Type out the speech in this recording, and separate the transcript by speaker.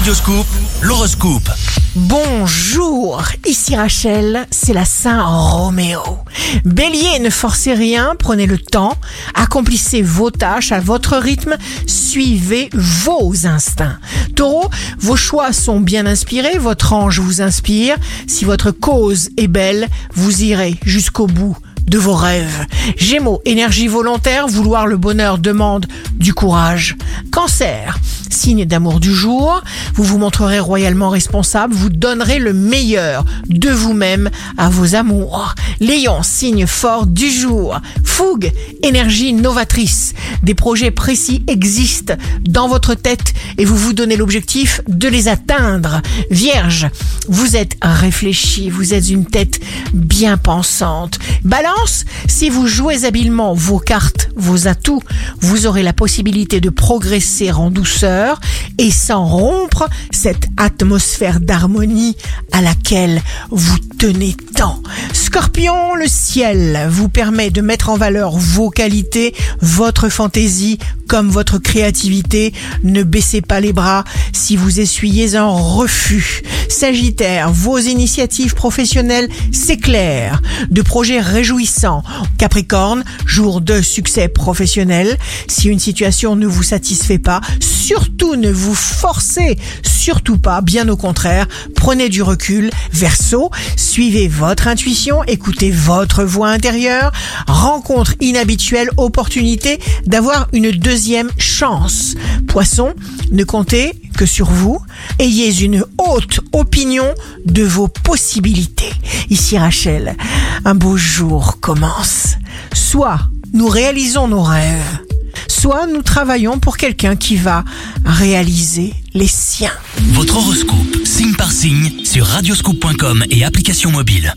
Speaker 1: Radioscoop, l'horoscope.
Speaker 2: Bonjour, ici Rachel, c'est la Saint Roméo. Bélier, ne forcez rien, prenez le temps, accomplissez vos tâches à votre rythme, suivez vos instincts. Taureau, vos choix sont bien inspirés, votre ange vous inspire, si votre cause est belle, vous irez jusqu'au bout de vos rêves. Gémeaux, énergie volontaire, vouloir le bonheur demande du courage. Cancer, signe d'amour du jour, vous vous montrerez royalement responsable, vous donnerez le meilleur de vous-même à vos amours. Lion, signe fort du jour. Fougue, énergie novatrice. Des projets précis existent dans votre tête et vous vous donnez l'objectif de les atteindre. Vierge, vous êtes réfléchi, vous êtes une tête bien pensante. Balance, si vous jouez habilement vos cartes, vos atouts, vous aurez la possibilité de progresser en douceur et sans rompre cette atmosphère d'harmonie à laquelle vous tenez tant. Scorpion, le ciel vous permet de mettre en valeur vos qualités, votre fantaisie comme votre créativité. Ne baissez pas les bras si vous essuyez un refus. Sagittaire, vos initiatives professionnelles s'éclairent de projets réjouissants. Capricorne, jour de succès professionnel. Si une situation ne vous satisfait pas, surtout ne vous forcez surtout pas, bien au contraire, prenez du recul. Verseau, suivez votre intuition, écoutez votre voix intérieure, rencontre inhabituelle, opportunité d'avoir une deuxième chance. Poisson, ne comptez que sur vous, ayez une haute opinion de vos possibilités. Ici Rachel, un beau jour commence. Soit nous réalisons nos rêves, soit nous travaillons pour quelqu'un qui va réaliser les siens.
Speaker 1: Votre horoscope, signe par signe, sur radioscoop.com et application mobile.